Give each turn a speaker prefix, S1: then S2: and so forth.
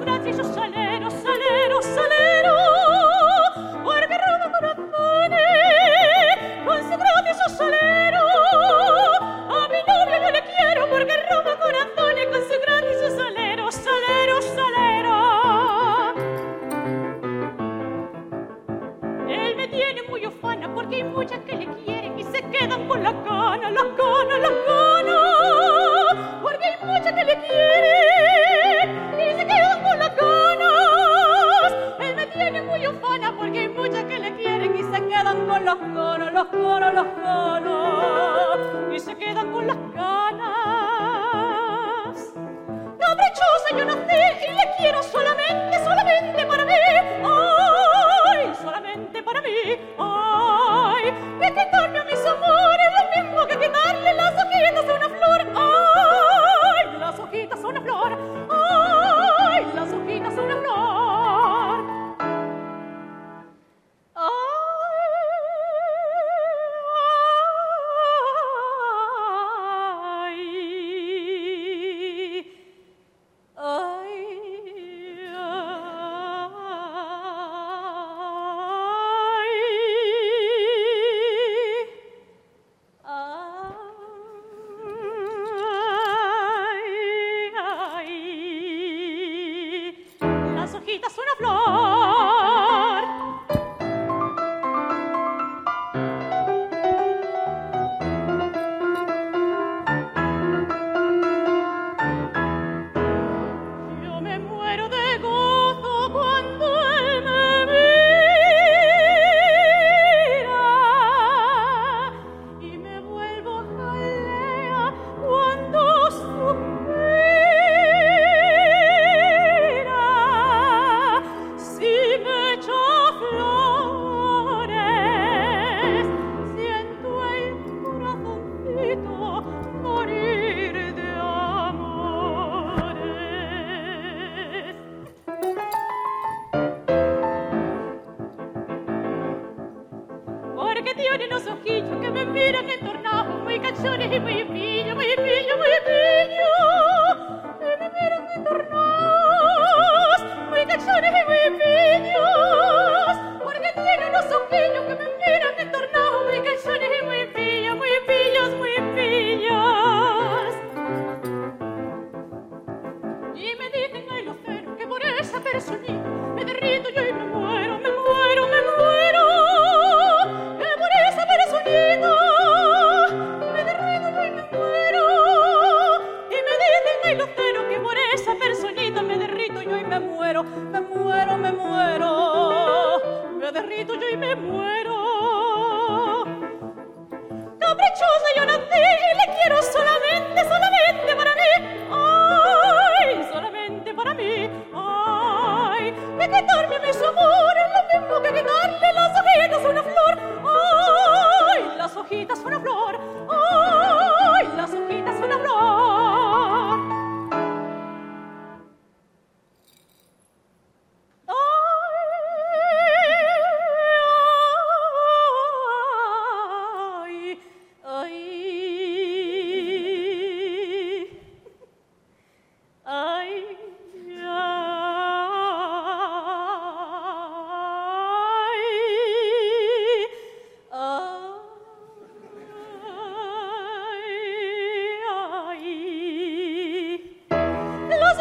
S1: Gracias, yo salero, salero, salero, porque roba corazones con su gracias, yo salero. A mi doble no le quiero, porque roba corazones con su gracias, yo salero, salero, salero. Él me tiene muy ofana porque hay muchas que le quieren y se quedan con las conas, las conas, las ganas. porque hay muchas que le quieren. porque hay muchas que le quieren y se quedan con los coros, los coros, los coros. hojita es una flor Y me dicen ay Lucero que por esa personita me derrito yo y me muero, me muero, me muero. Que por esa personita me derrito yo y me muero. Y me dicen ay Lucero que por esa personita me derrito yo y me muero, me muero, me muero. Me derrito yo y me muero. Caprichosa yo nací. darme mis amores